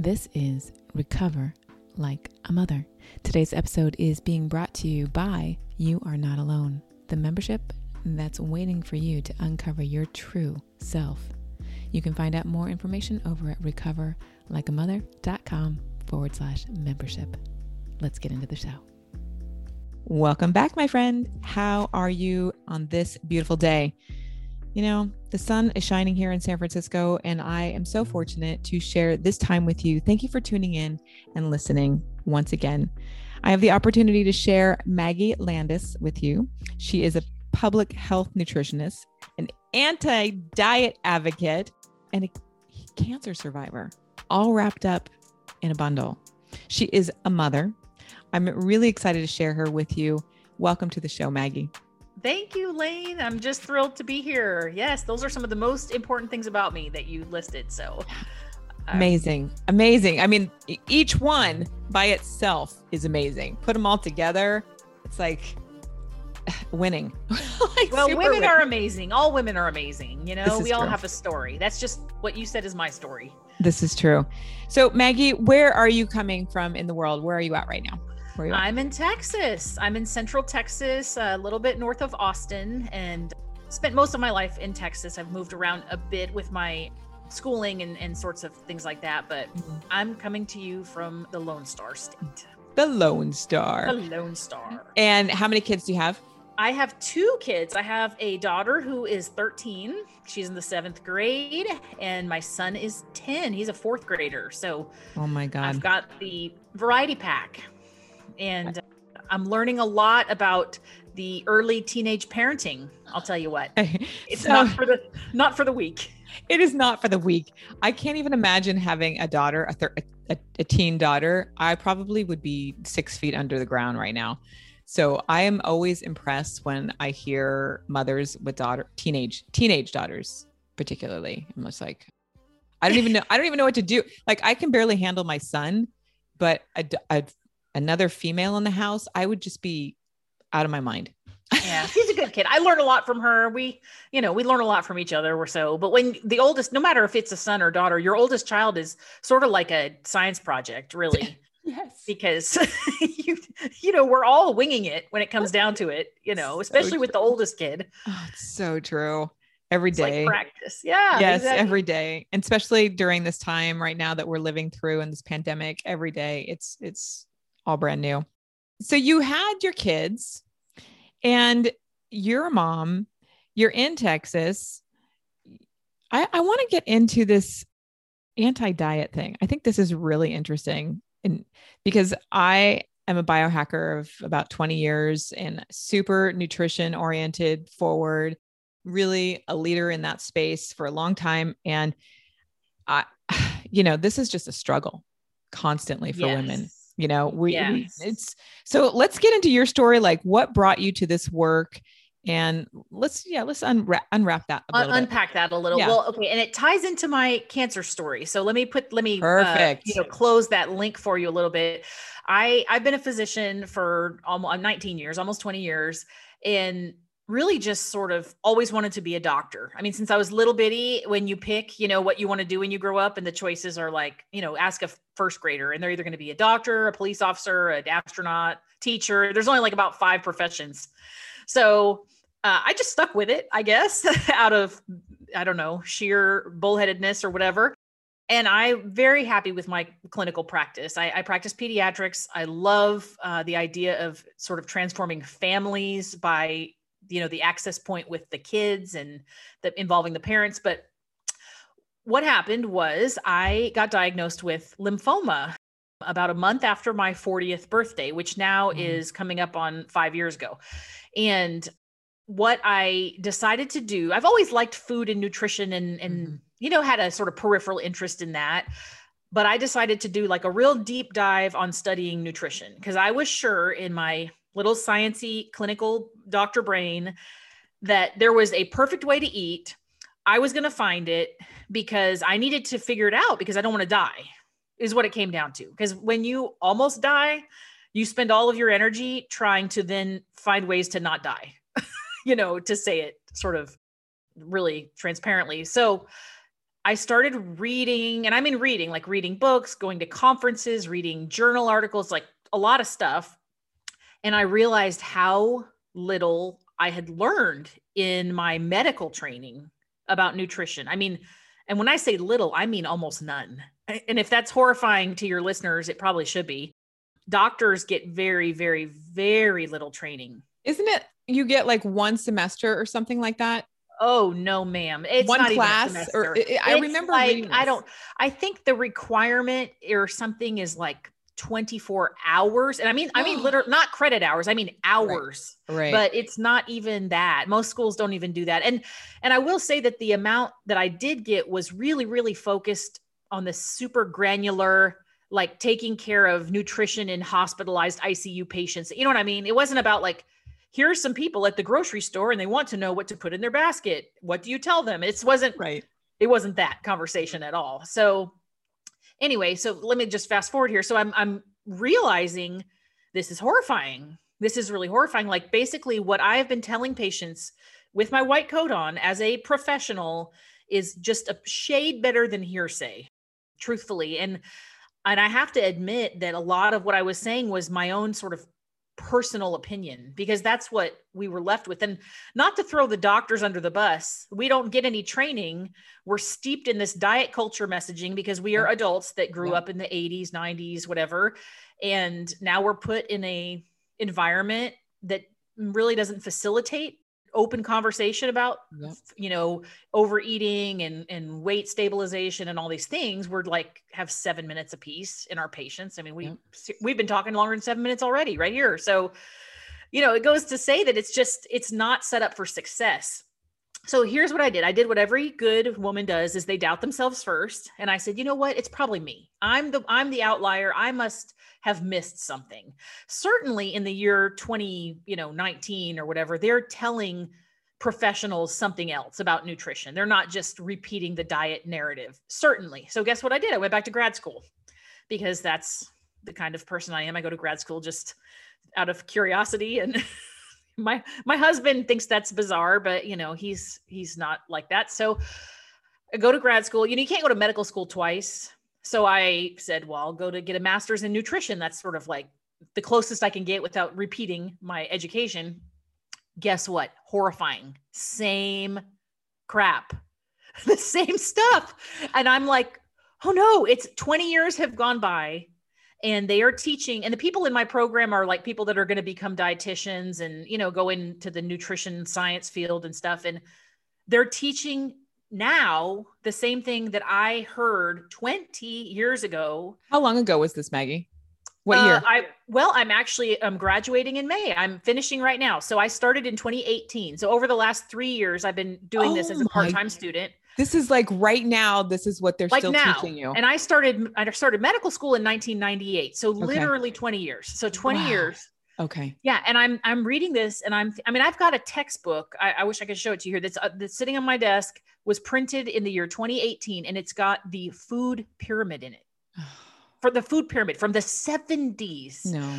and this is Recover Like a Mother. Today's episode is being brought to you by You Are Not Alone, the membership that's waiting for you to uncover your true self. You can find out more information over at recoverlikeamother.com forward slash membership. Let's get into the show. Welcome back, my friend. How are you on this beautiful day? You know, the sun is shining here in San Francisco, and I am so fortunate to share this time with you. Thank you for tuning in and listening once again. I have the opportunity to share Maggie Landes with you. She is a public health nutritionist, an anti diet advocate, and a cancer survivor, all wrapped up in a bundle. She is a mother. I'm really excited to share her with you. Welcome to the show, Maggie. Thank you, Lane. I'm just thrilled to be here. Yes, those are some of the most important things about me that you listed. So uh, amazing. Amazing. I mean, each one by itself is amazing. Put them all together, it's like winning. like well, women winning. are amazing. All women are amazing. You know, we all have a story. That's just what you said is my story. This is true. So, Maggie, where are you coming from in the world? Where are you at right now? I'm in Texas. I'm in Central Texas, a little bit north of Austin, and spent most of my life in Texas. I've moved around a bit with my schooling and, and sorts of things like that, but mm-hmm. I'm coming to you from the Lone Star State. The Lone Star. The Lone Star. And how many kids do you have? I have two kids. I have a daughter who is 13. She's in the seventh grade, and my son is 10. He's a fourth grader. So, oh my God. I've got the variety pack and uh, I'm learning a lot about the early teenage parenting. I'll tell you what, it's so, not for the not for the weak. It is not for the weak. I can't even imagine having a daughter, a, thir- a, a teen daughter. I probably would be six feet under the ground right now. So I am always impressed when I hear mothers with daughter, teenage, teenage daughters, particularly. I'm just like, I don't even know. I don't even know what to do. Like I can barely handle my son, but a, a another female in the house, I would just be out of my mind. yeah, she's a good kid. I learn a lot from her. We, you know, we learn a lot from each other or so. But when the oldest, no matter if it's a son or daughter, your oldest child is sort of like a science project, really. yes. Because you, you know, we're all winging it when it comes down to it, you know, especially with the oldest kid. Oh, it's so true. Every day. Like practice. Yeah. Yes, exactly. every day. And especially during this time right now that we're living through in this pandemic, every day it's it's all brand new. So you had your kids and you're a mom, you're in Texas. I, I want to get into this anti diet thing. I think this is really interesting. And because I am a biohacker of about 20 years and super nutrition oriented, forward, really a leader in that space for a long time. And I, you know, this is just a struggle constantly for yes. women you know we, yes. we, it's so let's get into your story like what brought you to this work and let's yeah let's unwrap unwrap that unpack bit. that a little yeah. well okay and it ties into my cancer story so let me put let me Perfect. Uh, you know close that link for you a little bit i i've been a physician for almost 19 years almost 20 years and really just sort of always wanted to be a doctor. I mean, since I was little bitty, when you pick, you know, what you want to do when you grow up, and the choices are like, you know, ask a first grader, and they're either going to be a doctor, a police officer, an astronaut, teacher. There's only like about five professions. So uh, I just stuck with it, I guess, out of, I don't know, sheer bullheadedness or whatever. And I'm very happy with my clinical practice. I, I practice pediatrics. I love uh, the idea of sort of transforming families by you know the access point with the kids and the involving the parents but what happened was i got diagnosed with lymphoma about a month after my 40th birthday which now mm. is coming up on 5 years ago and what i decided to do i've always liked food and nutrition and and mm. you know had a sort of peripheral interest in that but i decided to do like a real deep dive on studying nutrition because i was sure in my little sciency clinical doctor brain that there was a perfect way to eat. I was going to find it because I needed to figure it out because I don't want to die, is what it came down to. Because when you almost die, you spend all of your energy trying to then find ways to not die, you know, to say it sort of really transparently. So I started reading, and I mean reading, like reading books, going to conferences, reading journal articles, like a lot of stuff. And I realized how little I had learned in my medical training about nutrition. I mean, and when I say little, I mean almost none. And if that's horrifying to your listeners, it probably should be. Doctors get very, very, very little training. Isn't it? You get like one semester or something like that. Oh no, ma'am! It's one class, or I remember. Like, I don't. I think the requirement or something is like 24 hours and i mean i mean literally not credit hours i mean hours right. right. but it's not even that. Most schools don't even do that and and i will say that the amount that i did get was really really focused on the super granular like taking care of nutrition in hospitalized icu patients you know what i mean? It wasn't about like here's some people at the grocery store and they want to know what to put in their basket. What do you tell them? It wasn't right. it wasn't that conversation at all. So anyway, so let me just fast forward here. So I'm I'm realizing this is horrifying. This is really horrifying. Like basically what I have been telling patients with my white coat on as a professional is just a shade better than hearsay, truthfully. And and I have to admit that a lot of what I was saying was my own sort of personal opinion because that's what we were left with. And not to throw the doctors under the bus, we don't get any training. We're steeped in this diet culture messaging because we are adults that grew yeah. up in the 80s, 90s, whatever. And now we're put in a environment that really doesn't facilitate open conversation about yep. you know overeating and and weight stabilization and all these things we're like have seven minutes a piece in our patients i mean we yep. we've been talking longer than seven minutes already right here so you know it goes to say that it's just it's not set up for success so here's what i did. I did what every good woman does is they doubt themselves first. And i said you know what? It's probably me. I'm the i'm the outlier. I must have missed something. Certainly in the year 20 you know 19 or whatever they're telling professionals something else about nutrition. They're not just repeating the diet narrative. Certainly. So guess what i did? I went back to grad school because that's the kind of person i am. I go to grad school just out of curiosity and my my husband thinks that's bizarre, but you know, he's he's not like that. So I go to grad school. You know, you can't go to medical school twice. So I said, well, I'll go to get a master's in nutrition. That's sort of like the closest I can get without repeating my education. Guess what? Horrifying. Same crap. the same stuff. And I'm like, oh no, it's 20 years have gone by and they are teaching and the people in my program are like people that are going to become dietitians and you know go into the nutrition science field and stuff and they're teaching now the same thing that i heard 20 years ago. How long ago was this maggie? What uh, year? I well i'm actually i'm graduating in may. I'm finishing right now. So i started in 2018 so over the last three years i've been doing oh this as a part-time student this is like right now this is what they're like still now. teaching you. And i started i started medical school in 1998 so okay. literally 20 years. So 20 wow. years. Okay. Yeah and i'm i'm reading this and i'm i mean i've got a textbook. I, I wish i could show it to you here. That's, uh, that's sitting on my desk was printed in the year 2018 and it's got the food pyramid in it. For the food pyramid from the 70s no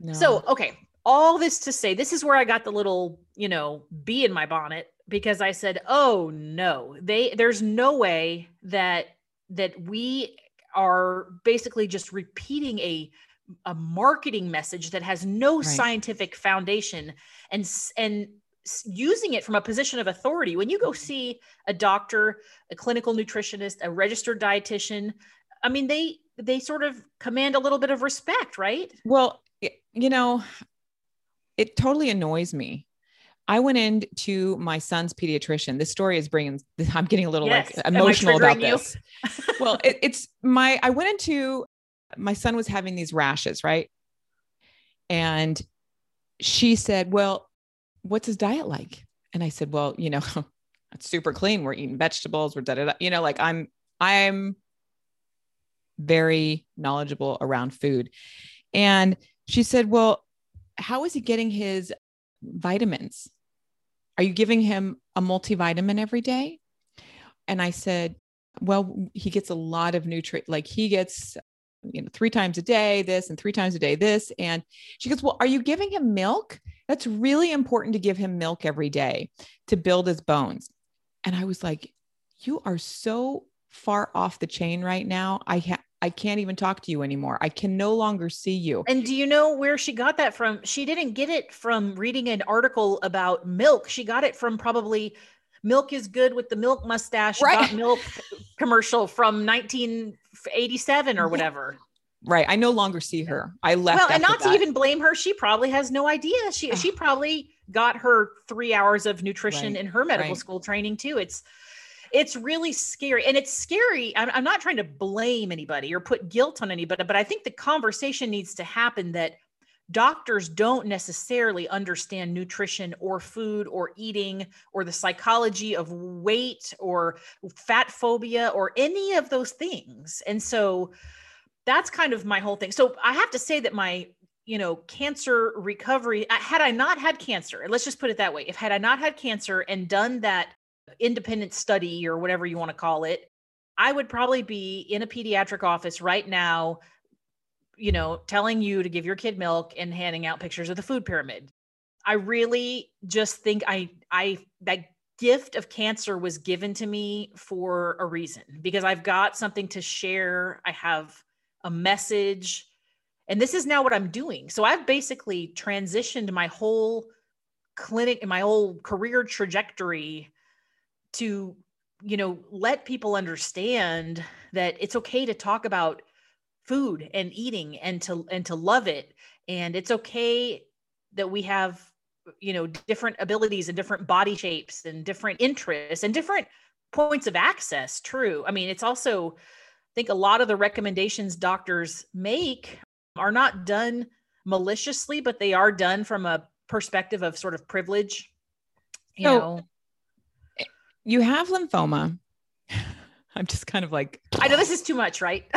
no. So okay all this to say this is where i got the little you know bee in my bonnet because I said, "Oh no, they there's no way that that we are basically just repeating a a marketing message that has no right. scientific foundation and and using it from a position of authority. When you go mm-hmm. see a doctor, a clinical nutritionist, a registered dietitian, I mean they they sort of command a little bit of respect, right? Well, you know, it totally annoys me I went into my son's pediatrician. This story is bringing, I'm getting a little yes. like emotional about this. well, it, it's my, I went into, my son was having these rashes, right? And she said, Well, what's his diet like? And I said, Well, you know, it's super clean. We're eating vegetables. We're da da da. You know, like I'm, I'm very knowledgeable around food. And she said, Well, how is he getting his vitamins? Are you giving him a multivitamin every day? And I said, Well, he gets a lot of nutrient, like he gets, you know, three times a day, this and three times a day, this. And she goes, Well, are you giving him milk? That's really important to give him milk every day to build his bones. And I was like, You are so far off the chain right now. I ha- I can't even talk to you anymore. I can no longer see you. And do you know where she got that from? She didn't get it from reading an article about milk. She got it from probably milk is good with the milk mustache right. milk commercial from 1987 or whatever. Right. I no longer see her. I left. Well, and not that. to even blame her, she probably has no idea. She she probably got her three hours of nutrition right. in her medical right. school training too. It's it's really scary and it's scary I'm, I'm not trying to blame anybody or put guilt on anybody but i think the conversation needs to happen that doctors don't necessarily understand nutrition or food or eating or the psychology of weight or fat phobia or any of those things. And so that's kind of my whole thing. So i have to say that my you know cancer recovery had i not had cancer let's just put it that way if had i not had cancer and done that independent study or whatever you want to call it, I would probably be in a pediatric office right now, you know, telling you to give your kid milk and handing out pictures of the food pyramid. I really just think I I that gift of cancer was given to me for a reason because I've got something to share. I have a message and this is now what I'm doing. So I've basically transitioned my whole clinic and my whole career trajectory to you know let people understand that it's okay to talk about food and eating and to and to love it. And it's okay that we have you know different abilities and different body shapes and different interests and different points of access. True. I mean it's also i think a lot of the recommendations doctors make are not done maliciously but they are done from a perspective of sort of privilege you so, know you have lymphoma. I'm just kind of like, I know this is too much, right?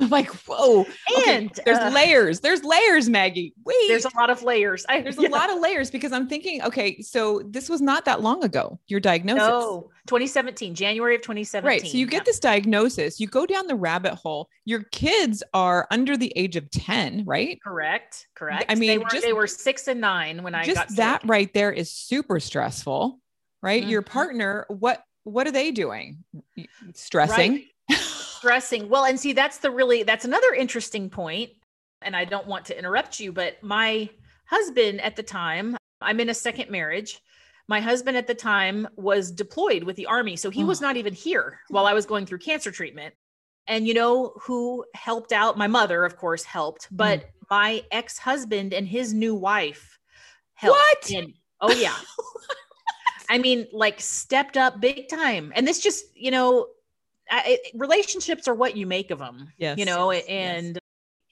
I'm like, whoa. And okay, there's uh, layers. There's layers, Maggie. Wait. There's a lot of layers. I, there's yeah. a lot of layers because I'm thinking, okay, so this was not that long ago, your diagnosis. No, 2017, January of 2017. Right. So you get this diagnosis, you go down the rabbit hole. Your kids are under the age of 10, right? Correct. Correct. I mean, they were, just, they were six and nine when I just got that right there is super stressful right? Mm-hmm. Your partner, what what are they doing? Stressing. Right. Stressing. Well, and see, that's the really that's another interesting point. And I don't want to interrupt you, but my husband at the time, I'm in a second marriage. My husband at the time was deployed with the army. So he oh. was not even here while I was going through cancer treatment. And you know who helped out? My mother, of course, helped, but mm. my ex husband and his new wife helped. What? And, oh, yeah. I mean, like stepped up big time. And this just, you know, I, relationships are what you make of them. Yes. You know, and yes.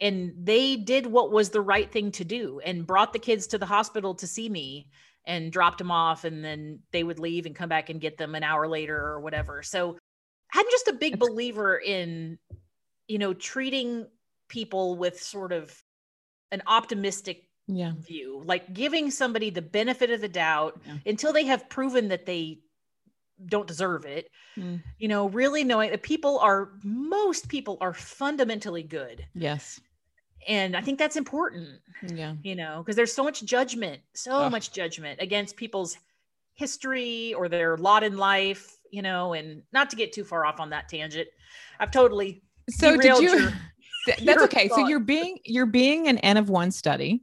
and they did what was the right thing to do and brought the kids to the hospital to see me and dropped them off and then they would leave and come back and get them an hour later or whatever. So I'm just a big believer in you know treating people with sort of an optimistic yeah. view, like giving somebody the benefit of the doubt yeah. until they have proven that they don't deserve it. Mm. You know, really knowing that people are, most people are fundamentally good. Yes. And I think that's important. Yeah. You know, because there's so much judgment, so Ugh. much judgment against people's history or their lot in life, you know, and not to get too far off on that tangent. I've totally so did you your, that's okay. Thought. So you're being you're being an N of one study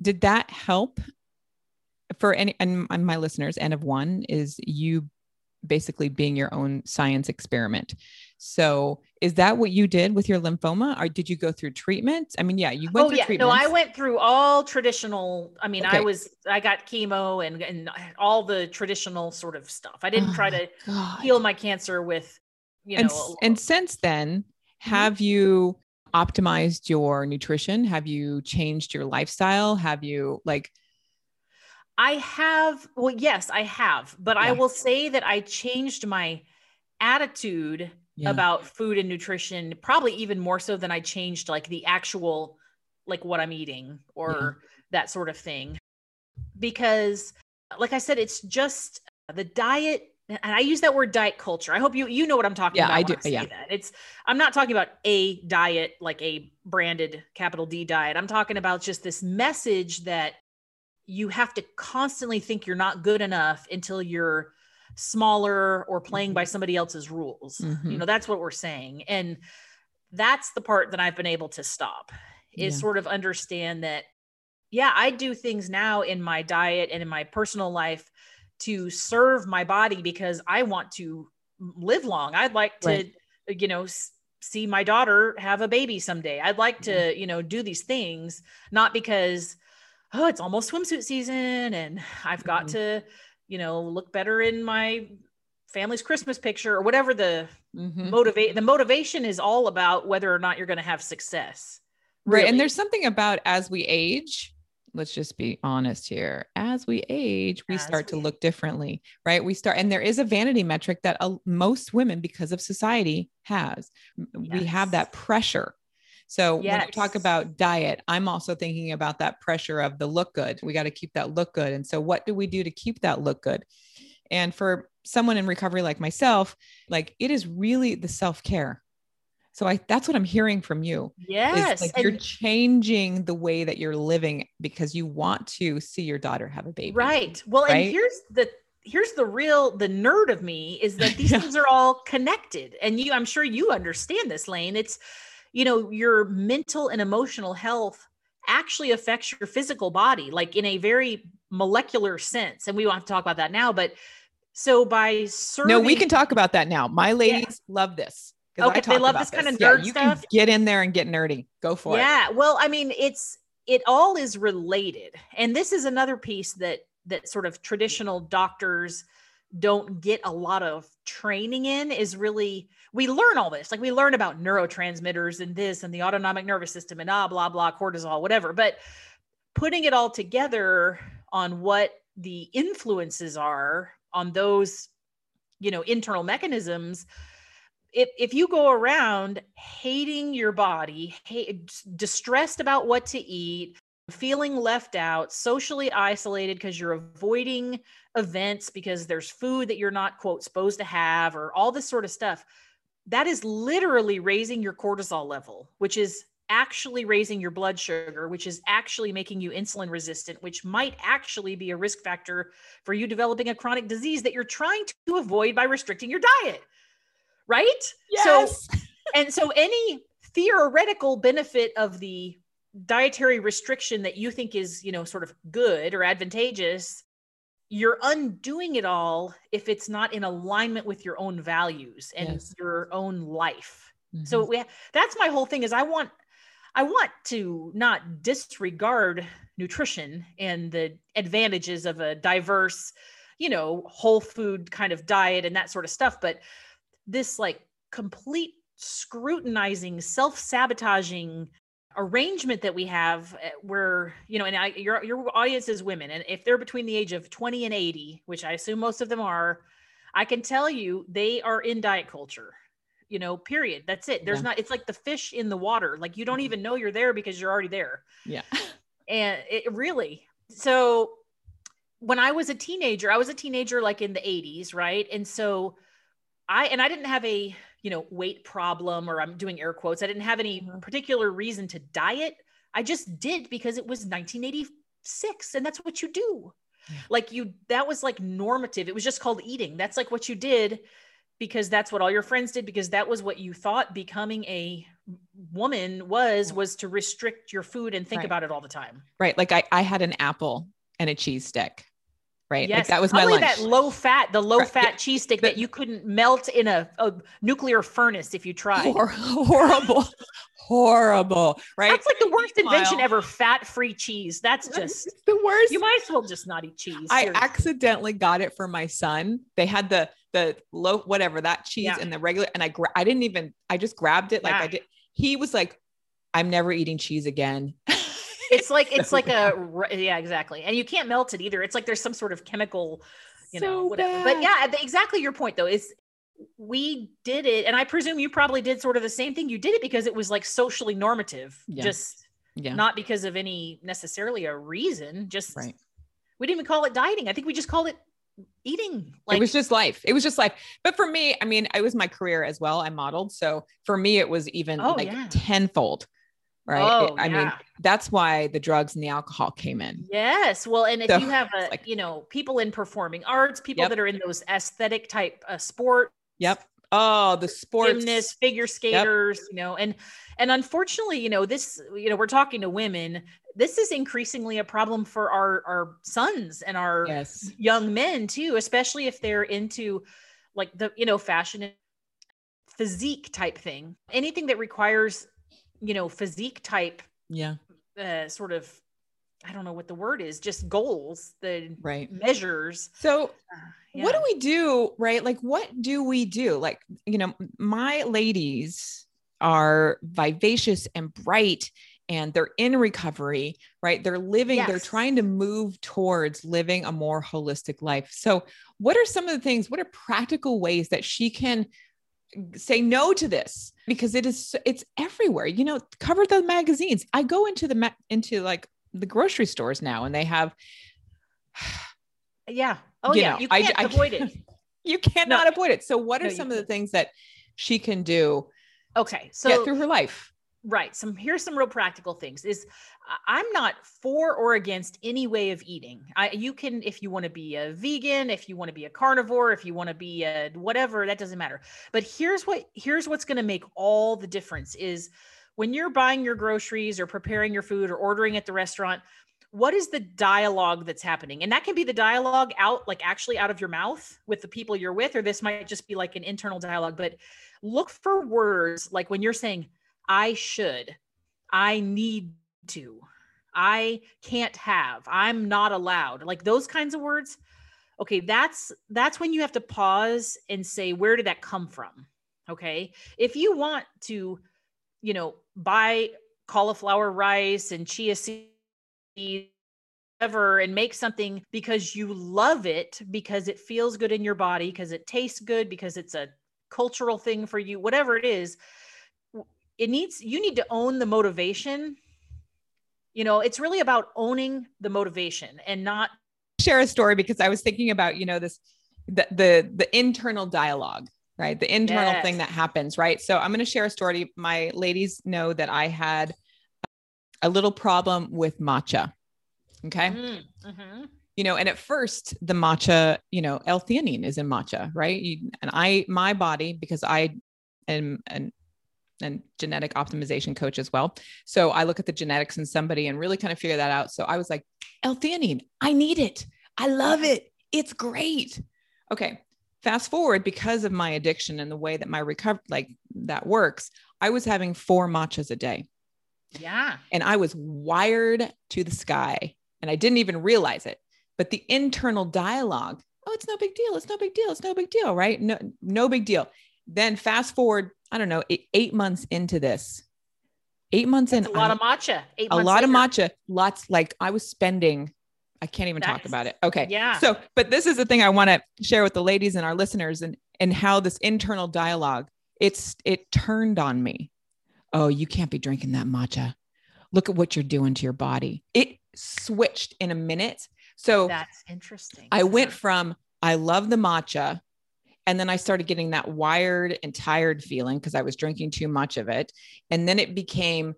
did that help for any and, my listeners n of one is you basically being your own science experiment so is that what you did with your lymphoma or did you go through treatment i mean yeah you went oh, through yeah. no i went through all traditional i mean okay. i was i got chemo and and all the traditional sort of stuff i didn't oh try to God. heal my cancer with you know and, and since then mm-hmm. have mm-hmm. you optimized your nutrition? Have you changed your lifestyle? Have you like I have well yes, I have, but yeah. I will say that I changed my attitude yeah. about food and nutrition probably even more so than I changed like the actual like what I'm eating or yeah. that sort of thing. Because like I said it's just the diet and I use that word diet culture. I hope you you know what I'm talking yeah, about. I do. I yeah, that. it's I'm not talking about a diet like a branded capital D diet. I'm talking about just this message that you have to constantly think you're not good enough until you're smaller or playing by mm-hmm. somebody else's rules. Mm-hmm. You know, that's what we're saying. And that's the part that I've been able to stop is yeah. sort of understand that, yeah, I do things now in my diet and in my personal life to serve my body because I want to live long. I'd like to, right. you know, see my daughter have a baby someday. I'd like to, mm-hmm. you know, do these things, not because, oh, it's almost swimsuit season and I've got mm-hmm. to, you know, look better in my family's Christmas picture or whatever the mm-hmm. motivate. The motivation is all about whether or not you're going to have success. Really. Right. And there's something about as we age, let's just be honest here as we age we as start we to look differently right? We start and there is a vanity metric that uh, most women because of society has. Yes. we have that pressure. So yes. when you talk about diet i'm also thinking about that pressure of the look good. We got to keep that look good. And so what do we do to keep that look good? And for someone in recovery like myself like it is really the self-care so I that's what I'm hearing from you. Yes. Like you're changing the way that you're living because you want to see your daughter have a baby. Right. Well, right? and here's the here's the real the nerd of me is that these yeah. things are all connected. And you I'm sure you understand this, Lane. It's you know, your mental and emotional health actually affects your physical body, like in a very molecular sense. And we won't have to talk about that now, but so by serving, no, we can talk about that now. My ladies yeah. love this. Okay, they love this, this, kind of nerd yeah, you stuff. Can get in there and get nerdy. Go for yeah, it. Yeah. Well, I mean, it's it all is related. And this is another piece that that sort of traditional doctors don't get a lot of training in is really we learn all this. Like we learn about neurotransmitters and this and the autonomic nervous system and ah blah blah cortisol whatever. But putting it all together on what the influences are on those you know internal mechanisms if, if you go around hating your body, hate, distressed about what to eat, feeling left out, socially isolated because you're avoiding events because there's food that you're not, quote, supposed to have, or all this sort of stuff, that is literally raising your cortisol level, which is actually raising your blood sugar, which is actually making you insulin resistant, which might actually be a risk factor for you developing a chronic disease that you're trying to avoid by restricting your diet right? Yes. So, and so any theoretical benefit of the dietary restriction that you think is, you know, sort of good or advantageous, you're undoing it all if it's not in alignment with your own values and yes. your own life. Mm-hmm. So we, that's my whole thing is I want I want to not disregard nutrition and the advantages of a diverse, you know, whole food kind of diet and that sort of stuff, but this like complete scrutinizing, self-sabotaging arrangement that we have eh, where you know and I, your your audience is women and if they're between the age of 20 and 80 which i assume most of them are i can tell you they are in diet culture you know period. That's it. There's yeah. not it's like the fish in the water. Like you don't mm-hmm. even know you're there because you're already there. Yeah. And it really. So when i was a teenager i was a teenager like in the 80s right? And so I and I didn't have a you know weight problem or I'm doing air quotes. I didn't have any mm-hmm. particular reason to diet. I just did because it was 1986 and that's what you do. Yeah. Like you that was like normative. It was just called eating. That's like what you did because that's what all your friends did because that was what you thought becoming a woman was was to restrict your food and think right. about it all the time. Right. Like I I had an apple and a cheese stick right? Yes, like that was my lunch. that low fat, the low fat yeah. cheese stick that you couldn't melt in a, a nuclear furnace if you tried. Hor- horrible, horrible, right? That's like the worst Meanwhile, invention ever. Fat free cheese. That's just the worst. You might as well just not eat cheese. I accidentally got it for my son. They had the the low whatever that cheese yeah. and the regular, and I gra- I didn't even I just grabbed it like yeah. I did. He was like, "I'm never eating cheese again." it's like it's like a yeah exactly. And you can't melt it either. It's like there's some sort of chemical you so know whatever bad. but yeah exactly your point though is we did it and i presume you probably did sort of the same thing. You did it because it was like socially normative yeah. just yeah. not because of any necessarily a reason just right. we didn't even call it dieting. I think we just called it eating like it was just life. It was just life. But for me i mean it was my career as well. I modeled. So for me it was even oh, like yeah. tenfold right? Oh, I yeah. mean, that's why the drugs and the alcohol came in. Yes. Well, and if so, you have a, like, you know, people in performing arts, people yep. that are in those aesthetic type uh, sport. Yep. Oh, the sports gymnasts, figure skaters, yep. you know, and and unfortunately, you know, this, you know, we're talking to women. This is increasingly a problem for our our sons and our yes. young men too, especially if they're into like the, you know, fashion physique type thing. Anything that requires, you know, physique type yeah. Uh, sort of I don't know what the word is, just goals, the right measures. So, uh, yeah. what do we do, right? Like, what do we do? Like, you know, my ladies are vivacious and bright and they're in recovery, right? They're living, yes. they're trying to move towards living a more holistic life. So, what are some of the things, what are practical ways that she can say no to this because it is it's everywhere you know cover the magazines. I go into the ma- into like the grocery stores now and they have yeah. Oh you yeah. know, you can't I, avoid I, it. You cannot no. avoid it. So what are no, some of the things that she can do okay. so get through her life right some here's some real practical things is i'm not for or against any way of eating. I you can if you want to be a vegan if you want to be a carnivore if you want to be a whatever that doesn't matter. But here's what here's what's going to make all the difference is when you're buying your groceries or preparing your food or ordering at the restaurant what is the dialogue that's happening? And that can be the dialogue out like actually out of your mouth with the people you're with or this might just be like an internal dialogue but look for words like when you're saying I should, I need to, I can't have, I'm not allowed. Like those kinds of words. Okay, that's that's when you have to pause and say where did that come from? Okay? If you want to, you know, buy cauliflower rice and chia seeds ever and make something because you love it because it feels good in your body because it tastes good because it's a cultural thing for you whatever it is it needs you need to own the motivation you know it's really about owning the motivation and not share a story because i was thinking about you know this the the, the internal dialogue right the internal yes. thing that happens right so i'm going to share a story my ladies know that i had a little problem with matcha okay mm-hmm. mm-hmm. you know and at first the matcha you know l-theanine is in matcha right you, and i my body because i am an and genetic optimization coach as well. So I look at the genetics in somebody and really kind of figure that out. So I was like, L-theanine, I need it. I love it. It's great. Okay. Fast forward because of my addiction and the way that my recovery like that works, I was having four matchas a day. Yeah. And I was wired to the sky and I didn't even realize it. But the internal dialogue, oh, it's no big deal. It's no big deal. It's no big deal, right? No, no big deal. Then fast forward I don't know, eight, eight months into this, eight months That's in, a lot I, of matcha. eight a lot later. of matcha. Lots like I was spending. I can't even talk about it. Okay. Yeah. So, but this is the thing I want to share with the ladies and our listeners, and and how this internal dialogue it's it turned on me. Oh, you can't be drinking that matcha. Look at what you're doing to your body. It switched in a minute. So that's interesting. I went from I love the matcha and then I started getting that wired and tired feeling because I was drinking too much of it. And then it became,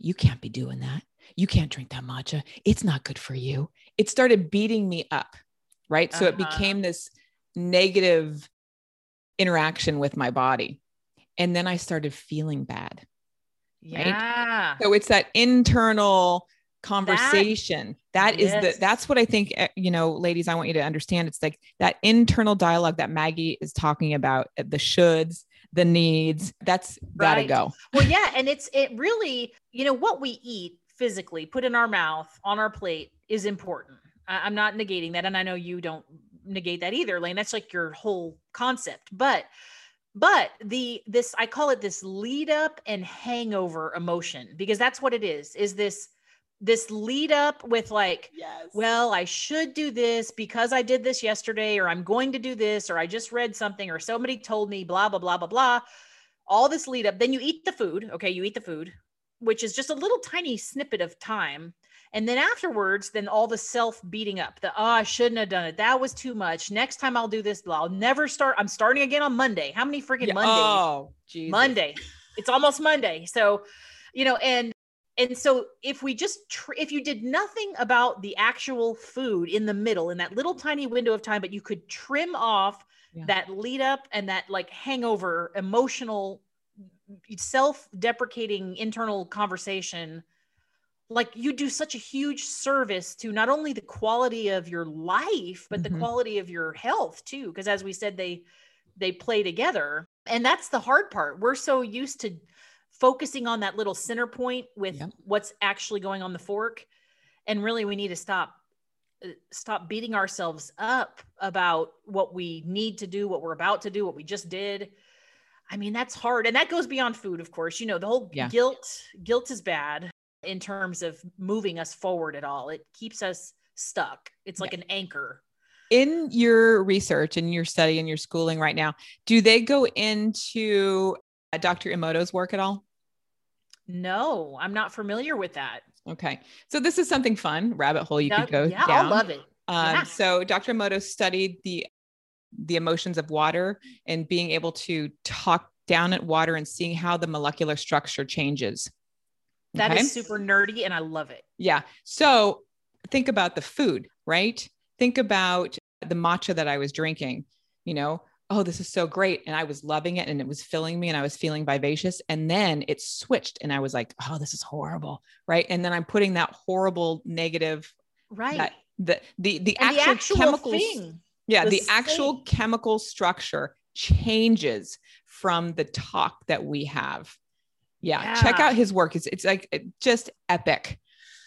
you can't be doing that. You can't drink that matcha. It's not good for you. It started beating me up. Right. Uh-huh. So it uh-huh. became this negative interaction with my body. And then I started feeling bad. Yeah. Right? So it's that internal conversation. That, that is yes. the that's what i think eh, you know ladies i want you to understand. It's like that internal dialogue that maggie is talking about eh, the shoulds the needs that's right. gotta go. Well yeah and it's it really you know what we eat physically put in our mouth on our plate is important. I, i'm not negating that and i know you don't negate that either lane that's like your whole concept. But but the this i call it this lead up and hangover emotion because that's what it is is this this lead up with like yes. well i should do this because i did this yesterday or i'm going to do this or i just read something or somebody told me blah blah blah blah blah. All this lead up then you eat the food okay you eat the food which is just a little tiny snippet of time. And then afterwards then all the self beating up the oh i shouldn't have done it. That was too much. Next time i'll do this blah i'll never start i'm starting again on monday. How many freaking yeah. mondays? Oh Jesus. monday. It's almost monday. So you know and and so if we just tr- if you did nothing about the actual food in the middle in that little tiny window of time but you could trim off yeah. that lead up and that like hangover emotional self-deprecating internal conversation like you do such a huge service to not only the quality of your life but mm-hmm. the quality of your health too because as we said they they play together and that's the hard part we're so used to focusing on that little center point with yep. what's actually going on the fork. And really we need to stop uh, stop beating ourselves up about what we need to do what we're about to do what we just did. I mean that's hard. And that goes beyond food of course. You know the whole yeah. guilt guilt is bad in terms of moving us forward at all. It keeps us stuck. It's like yeah. an anchor. In your research and your study and your schooling right now do they go into uh, dr Emoto's work at all no, I'm not familiar with that. Okay. So this is something fun, rabbit hole you could go yeah, down. I love it. Um, yeah. So Dr. Emoto studied the the emotions of water and being able to talk down at water and seeing how the molecular structure changes. That okay? is super nerdy and I love it. Yeah. So think about the food, right? Think about the matcha that I was drinking. You know, oh, this is so great. And I was loving it and it was filling me and I was feeling vivacious. And then it switched and I was like, oh, this is horrible. Right. And then I'm putting that horrible negative, right. That, the, the, the, actual, the actual chemicals. Thing yeah. The, the actual chemical structure changes from the talk that we have. Yeah, yeah. Check out his work. It's, it's like just epic.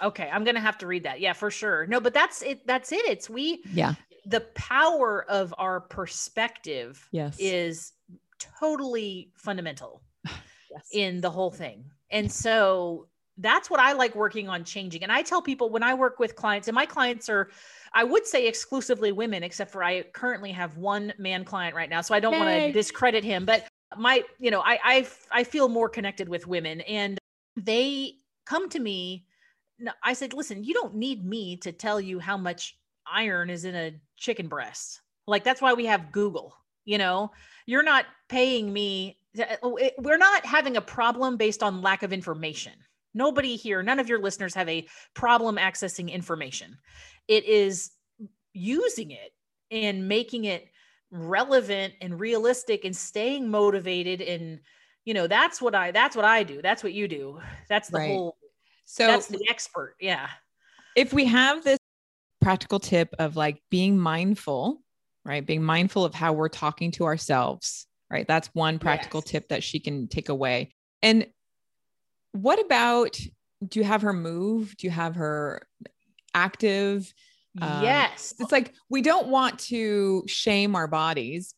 Okay. I'm going to have to read that. Yeah, for sure. No, but that's it. That's it. It's we, yeah the power of our perspective yes. is totally fundamental yes. in the whole thing. And so that's what I like working on changing. And I tell people when I work with clients, and my clients are, I would say exclusively women, except for I currently have one man client right now. So I don't want to discredit him, but my, you know, I, I, I feel more connected with women and they come to me. I said, listen, you don't need me to tell you how much iron is in a chicken breast. Like that's why we have Google. You know, you're not paying me. Oh, we're not having a problem based on lack of information. Nobody here, none of your listeners have a problem accessing information. It is using it and making it relevant and realistic and staying motivated and you know that's what i that's what i do that's what you do that's the right. whole so that's the expert yeah if we have this practical tip of like being mindful, right? Being mindful of how we're talking to ourselves, right? That's one practical yes. tip that she can take away. And what about do you have her move? Do you have her active? Um, yes. It's like we don't want to shame our bodies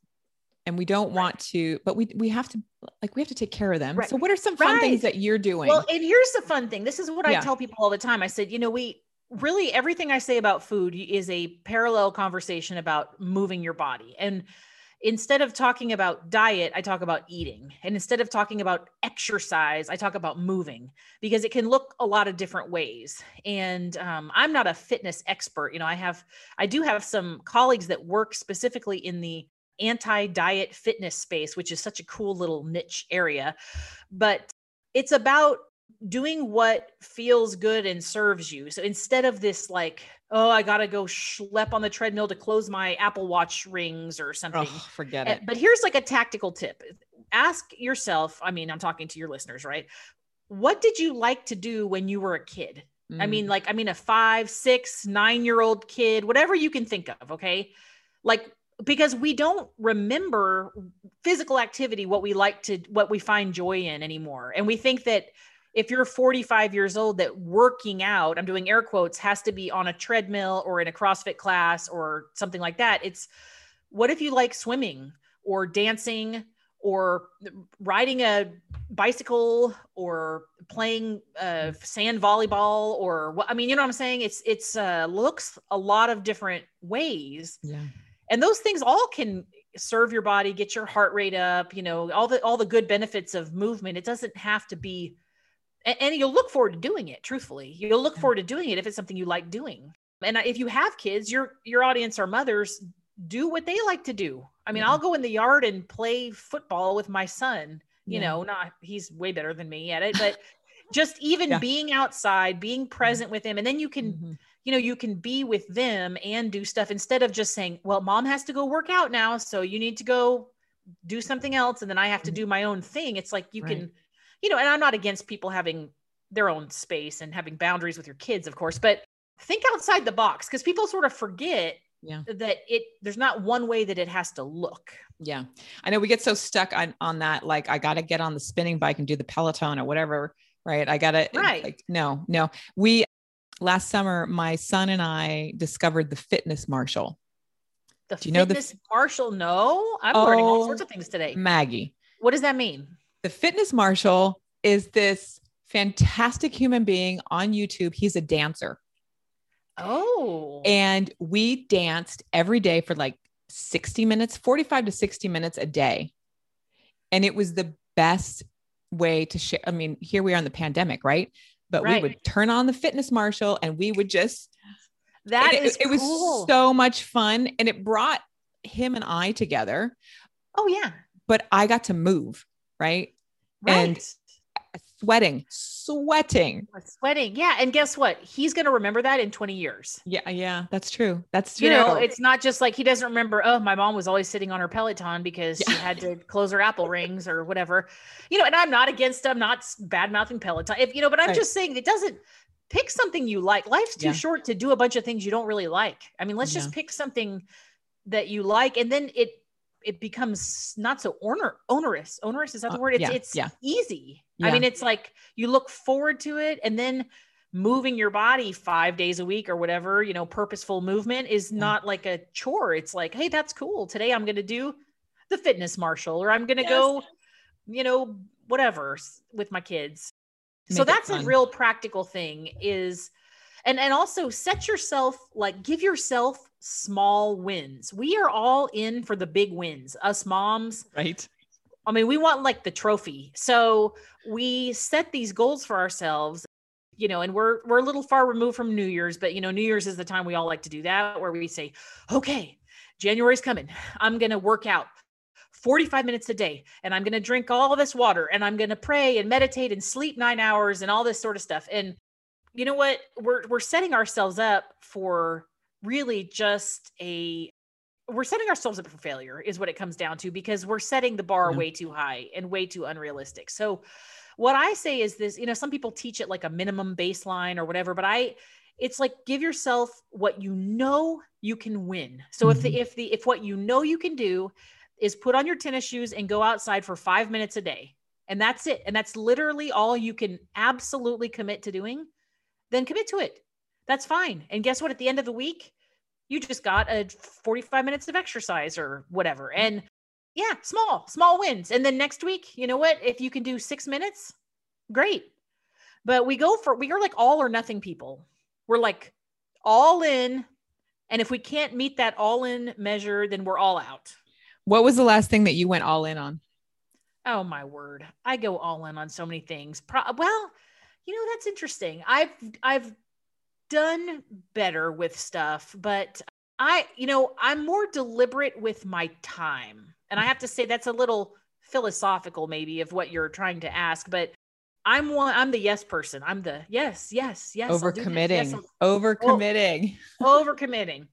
and we don't right. want to, but we we have to like we have to take care of them. Right. So what are some fun right. things that you're doing? Well, and here's the fun thing. This is what yeah. I tell people all the time. I said, you know, we really everything I say about food is a parallel conversation about moving your body. And instead of talking about diet, I talk about eating. And instead of talking about exercise, I talk about moving because it can look a lot of different ways. And um, I'm not a fitness expert. You know, I have, I do have some colleagues that work specifically in the anti diet fitness space, which is such a cool little niche area. But it's about doing what feels good and serves you. So instead of this like, oh, I got to go schlep on the treadmill to close my Apple Watch rings or something. Oh, forget it. But here's like a tactical tip. Ask yourself, I mean, I'm talking to your listeners, right? What did you like to do when you were a kid? Mm. I mean, mm. like, I mean, a five, six, nine year old kid, whatever you can think of. Okay. Like, because we don't remember physical activity, what we like to, what we find joy in anymore. And we think that if you're 45 years old that working out i'm doing air quotes has to be on a treadmill or in a crossfit class or something like that it's what if you like swimming or dancing or riding a bicycle or playing uh, sand volleyball or what i mean you know what i'm saying? It's it's uh, looks a lot of different ways. Yeah. And those things all can serve your body get your heart rate up you know all the all the good benefits of movement. It doesn't have to be and, and you'll look forward to doing it truthfully you'll look forward to doing it if it's something you like doing and if you have kids your your audience are mothers do what they like to do i mean yeah. i'll go in the yard and play football with my son you yeah. know not he's way better than me at it but just even yeah. being outside being present with them and then you can mm-hmm. you know you can be with them and do stuff instead of just saying well mom has to go work out now so you need to go do something else and then i have to mm-hmm. do my own thing it's like you right. can you know and i'm not against people having their own space and having boundaries with your kids of course but think outside the box because people sort of forget yeah. that it there's not one way that it has to look. Yeah. I know we get so stuck on on that like i gotta get on the spinning bike and do the peloton or whatever right? I gotta right. like no no. We last summer my son and i discovered the Fitness Marshall. The do you know the Marshall? No i'm oh, learning all oh, sorts of things today. Maggie. What does that mean the Fitness Marshall is this fantastic human being on youtube he's a dancer Oh. And we danced every day for like 60 minutes, 45 to 60 minutes a day. And it was the best way to share. I mean, here we are in the pandemic, right? But right. we would turn on the Fitness Marshall and we would just that is it, it cool. was so much fun and it brought him and I together. Oh yeah. But I got to move, right? Right. And sweating, sweating, sweating. Yeah. And guess what? He's going to remember that in 20 years. Yeah. Yeah. That's true. That's true. You know, it's not just like he doesn't remember, oh, my mom was always sitting on her Peloton because yeah. she had to close her Apple rings or whatever. You know, and I'm not against, I'm not bad mouthing Peloton. If, you know, but I'm right. just saying it doesn't pick something you like. Life's too yeah. short to do a bunch of things you don't really like. I mean, let's yeah. just pick something that you like and then it it becomes not so onerous. Onerous is that the uh, word? It's yeah, it's yeah. easy. Yeah. I mean, it's like you look forward to it, and then moving your body five days a week or whatever, you know, purposeful movement is not like a chore. It's like, hey, that's cool. Today I'm going to do the Fitness Marshall, or I'm going to yes. go, you know, whatever with my kids. Make so that's a real practical thing. Is and and also set yourself like give yourself small wins. We are all in for the big wins, us moms. Right. I mean, we want like the trophy. So we set these goals for ourselves, you know, and we're we're a little far removed from New Year's, but you know, New Year's is the time we all like to do that where we say, "Okay, January's coming. I'm going to work out 45 minutes a day and I'm going to drink all this water and I'm going to pray and meditate and sleep 9 hours and all this sort of stuff." And you know what? We're we're setting ourselves up for really just a we're setting ourselves up for failure is what it comes down to because we're setting the bar way too high and way too unrealistic. So what I say is this, you know, some people teach it like a minimum baseline or whatever, but I it's like give yourself what you know you can win. So mm-hmm. if the mm-hmm. if the if what you know you can do is put on your tennis shoes and go outside for 5 minutes a day and that's it and that's literally all you can absolutely commit to doing, then commit to it that's fine. And guess what? At the end of the week, you just got a 45 minutes of exercise or whatever. Mm. And yeah, small, small wins. And then next week, you know what? If you can do six minutes, great. But we go for, we are like all or nothing people. We're like all in. And if we can't meet that all in measure, then we're all out. What was the last thing that you went all in on? Oh my word. I go all in on so many things. Pro- well, you know, that's interesting. I've, I've done better with stuff, but I, you know, I'm more deliberate with my time. And I have to say that's a little philosophical maybe of what you're trying to ask, but I'm one I'm the yes person. I'm the yes, yes, yes. Overcommitting. Yes, overcommitting. Oh, overcommitting.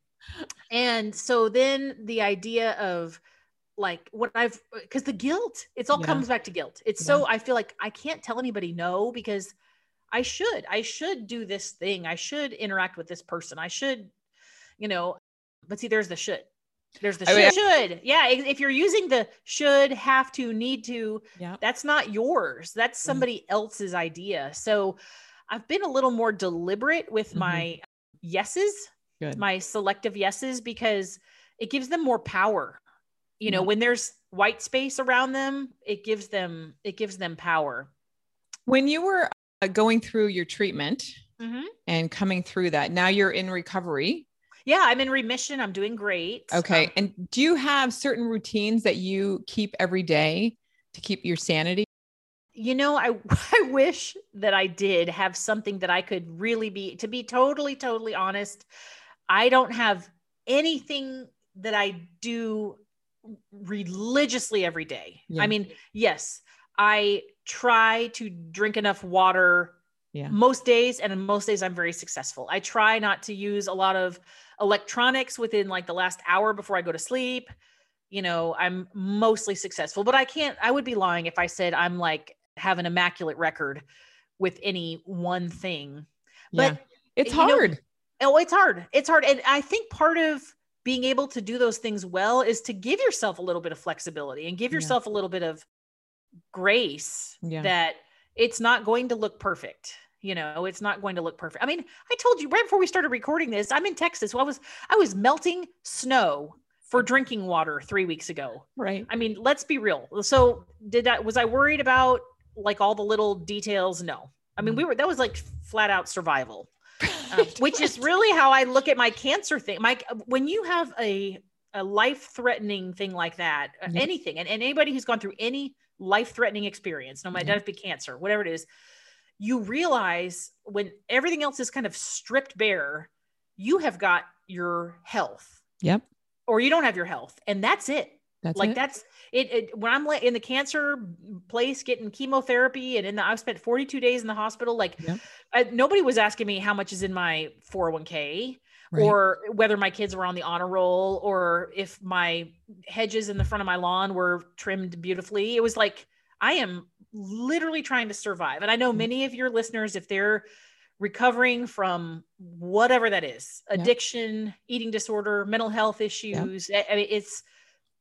And so then the idea of like what I've because the guilt, it's all yeah. comes back to guilt. It's yeah. so I feel like I can't tell anybody no because I should, I should do this thing. I should interact with this person. I should, you know, but see, there's the should. There's the should. I mean, should. Yeah. If you're using the should, have to, need to, yeah. that's not yours. That's mm-hmm. somebody mm-hmm. else's idea. So I've been a little more deliberate with mm-hmm. my yeses, Good. my selective yeses, because it gives them more power. You know, mm-hmm. when there's white space around them, it gives them, it gives them power. When you were going through your treatment mm-hmm. and coming through that. Now you're in recovery. Yeah, I'm in remission. I'm doing great. Okay. Um, and do you have certain routines that you keep every day to keep your sanity? You know, I I wish that I did have something that I could really be to be totally totally honest. I don't have anything that I do religiously every day. Yeah. I mean, yes, I try to drink enough water yeah. most days and most days i'm very successful i try not to use a lot of electronics within like the last hour before i go to sleep you know i'm mostly successful but i can't i would be lying if i said i'm like have an immaculate record with any one thing but yeah. it's hard know, oh it's hard it's hard and i think part of being able to do those things well is to give yourself a little bit of flexibility and give yourself yeah. a little bit of grace yeah. that it's not going to look perfect you know it's not going to look perfect. I mean i told you right before we started recording this i'm in texas well, i was i was melting snow for drinking water three weeks ago. Right. I mean let's be real. So did i was i worried about like all the little details? No. I mean we mm. were that was like flat out survival um, which is really how i look at my cancer thing. Mike when you have a a life threatening thing like that anything and, and anybody who's gone through any life threatening experience, no matter mm-hmm. if it be cancer, whatever it is, you realize when everything else is kind of stripped bare, you have got your health. Yep. Or you don't have your health. And that's it. That's like it. that's it, it, When I'm in the cancer place getting chemotherapy, and in the I've spent 42 days in the hospital. Like. I, nobody was asking me how much is in my 401k right. or whether my kids were on the honor roll or if my hedges in the front of my lawn were trimmed beautifully. It was like, I am literally trying to survive. And I know mm-hmm. many of your listeners, if they're recovering from whatever that is addiction, eating disorder, mental health issues, yeah. I mean, it's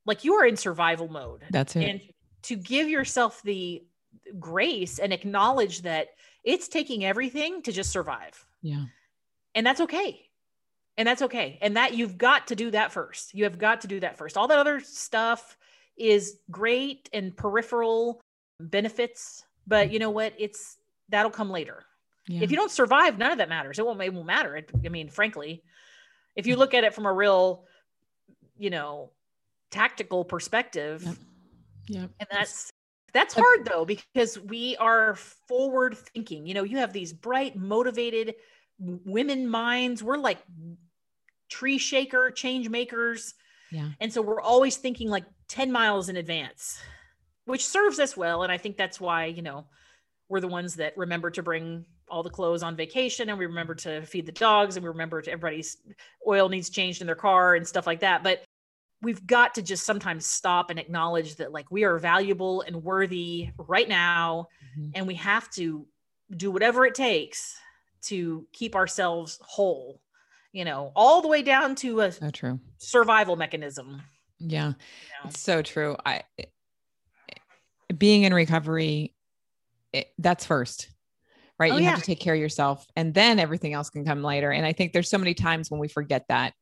like you are in survival mode. That's it. And to give yourself the grace and acknowledge that it's taking everything to just survive. Yeah. And that's okay and that's okay. And that you've got to do that first. You have got to do that first. All that other stuff is great and peripheral benefits but mm. you know what? It's that'll come later. Yeah. if you don't survive none of that matters. It won't it won't matter. It, i mean frankly if you look at it from a real you know tactical perspective yeah and that's that's hard though because we are forward thinking. You know you have these bright motivated women minds. We're like tree shaker, change makers. Yeah. And so we're always thinking like 10 miles in advance, which serves us well. And I think that's why, you know, we're the ones that remember to bring all the clothes on vacation and we remember to feed the dogs and we remember to everybody's oil needs changed in their car and stuff like that. But we've got to just sometimes stop and acknowledge that like we are valuable and worthy right now. Mm-hmm. And we have to do whatever it takes to keep ourselves whole you know, all the way down to a so true survival mechanism. Yeah, you know? it's so true. I eh, being in recovery, it, that's first, right? Oh, you yeah. have to take care of yourself, and then everything else can come later. And I think there's so many times when we forget that.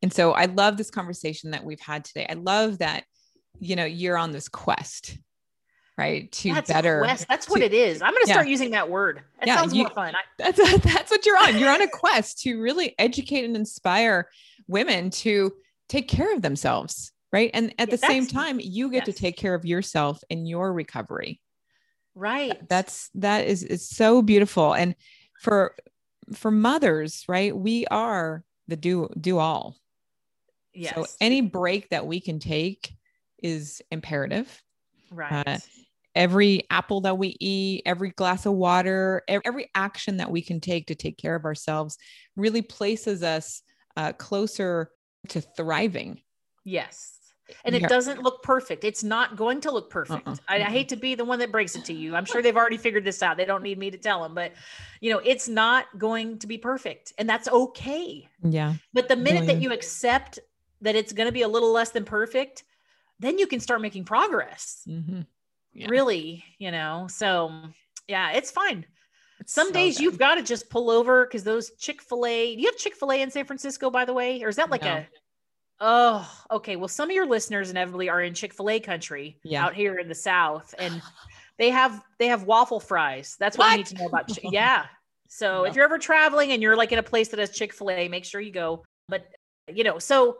And so I love this conversation that we've had today. I love that you know you're on this quest right? To that's better. Quest. That's to, what it is. I'm going to start yeah. using that word. That yeah, sounds you, more fun. I, that's that's what you're on. You're on a quest to really educate and inspire women to take care of themselves, right? And at yeah, the same time, you get yes. to take care of yourself in your recovery. Right. That's that is is so beautiful. And for for mothers, right? We are the do do all. Yes. So any break that we can take is imperative. Right. Uh, every apple that we eat, every glass of water, every action that we can take to take care of ourselves really places us uh, closer to thriving. Yes. And it doesn't look perfect. It's not going to look perfect. Uh-uh. I, I, hate to be the one that breaks it to you. I'm sure they've already figured this out. They don't need me to tell them, but you know, it's not going to be perfect, and that's okay. Yeah. But the minute that you accept that it's going to be a little less than perfect, then you can start making progress. Mm-hmm yeah. really, you know. So yeah, it's fine. It's Some so days you've got to just pull over because those Chick fil A, do you have Chick fil A in San Francisco, by the way? Or is that like no. a, oh, okay. Well, some of your listeners inevitably are in Chick fil A country yeah. out here in the South. And they have, they have waffle fries. That's what, what? you need to know about. yeah. So no. if you're ever traveling and you're like in a place that has Chick fil A, make sure you go. But, you know, so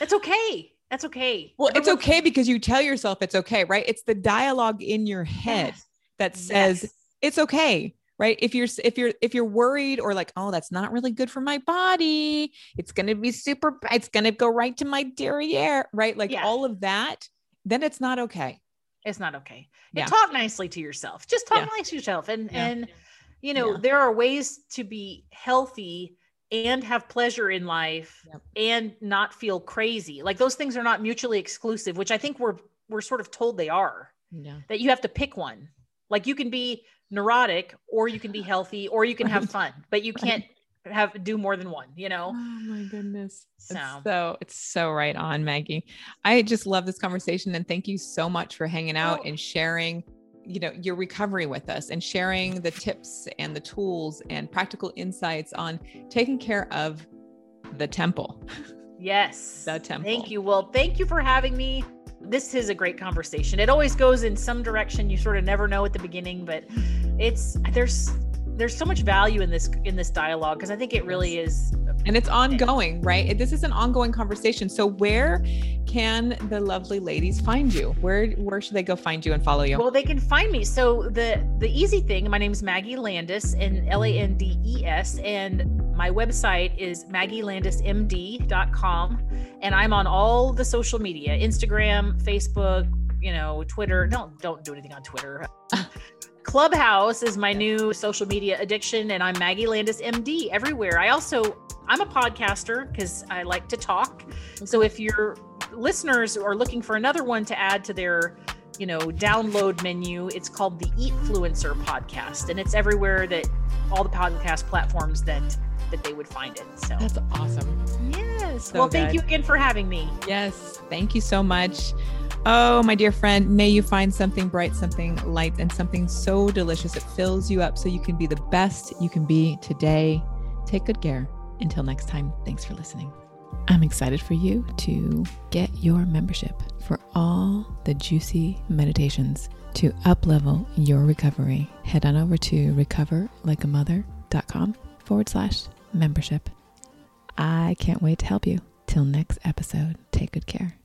it's okay. That's okay. Well, it's okay because you tell yourself it's okay, right? It's the dialogue in your head yes. that says yes. it's okay, right? If you're if you're if you're worried or like, oh, that's not really good for my body, it's going to be super it's going to go right to my derriere, right? Like yeah. all of that, then it's not okay. It's not okay. Yeah. And talk nicely to yourself. Just talk yeah. nice to yourself. And yeah. and you know, there are ways to be healthy and have pleasure in life yep. and not feel crazy. Like those things are not mutually exclusive, which I think we're we're sort of told they are. Yeah. That you have to pick one. Like you can be neurotic or you can be healthy or you can have fun, but you can't have do more than one, you know? Oh my goodness. So. It's so it's so right on, Maggie. I just love this conversation and thank you so much for hanging out oh. and sharing you know your recovery with us and sharing the tips and the tools and practical insights on taking care of the temple. Yes. the temple. Thank you. Well, thank you for having me. This is a great conversation. It always goes in some direction you sort of never know at the beginning, but it's there's there's so much value in this in this dialogue because I think it really is and it's ongoing, right? This is an ongoing conversation. So where can the lovely ladies find you? Where where should they go find you and follow you? Well, they can find me. So the the easy thing, my name is Maggie Landes and L A N D E S and my website is maggielandesmd.com and I'm on all the social media, Instagram, Facebook, you know, Twitter. Don't don't do anything on Twitter. Clubhouse is my new social media addiction, and I'm Maggie Landes, MD everywhere. I also I'm a podcaster because I like to talk. Mm-hmm. So if your listeners are looking for another one to add to their you know download menu it's called the Eatfluencer podcast and it's everywhere that all the podcast platforms that that they would find it so. That's awesome. Yes. So well thank you again for having me. Yes. Thank you so much Oh, my dear friend, may you find something bright, something light, and something so delicious it fills you up so you can be the best you can be today. Take good care. Until next time, thanks for listening. I'm excited for you to get your membership for all the juicy meditations to uplevel your recovery. Head on over to recoverlikeamother.com forward slash membership. I can't wait to help you. Till next episode, take good care.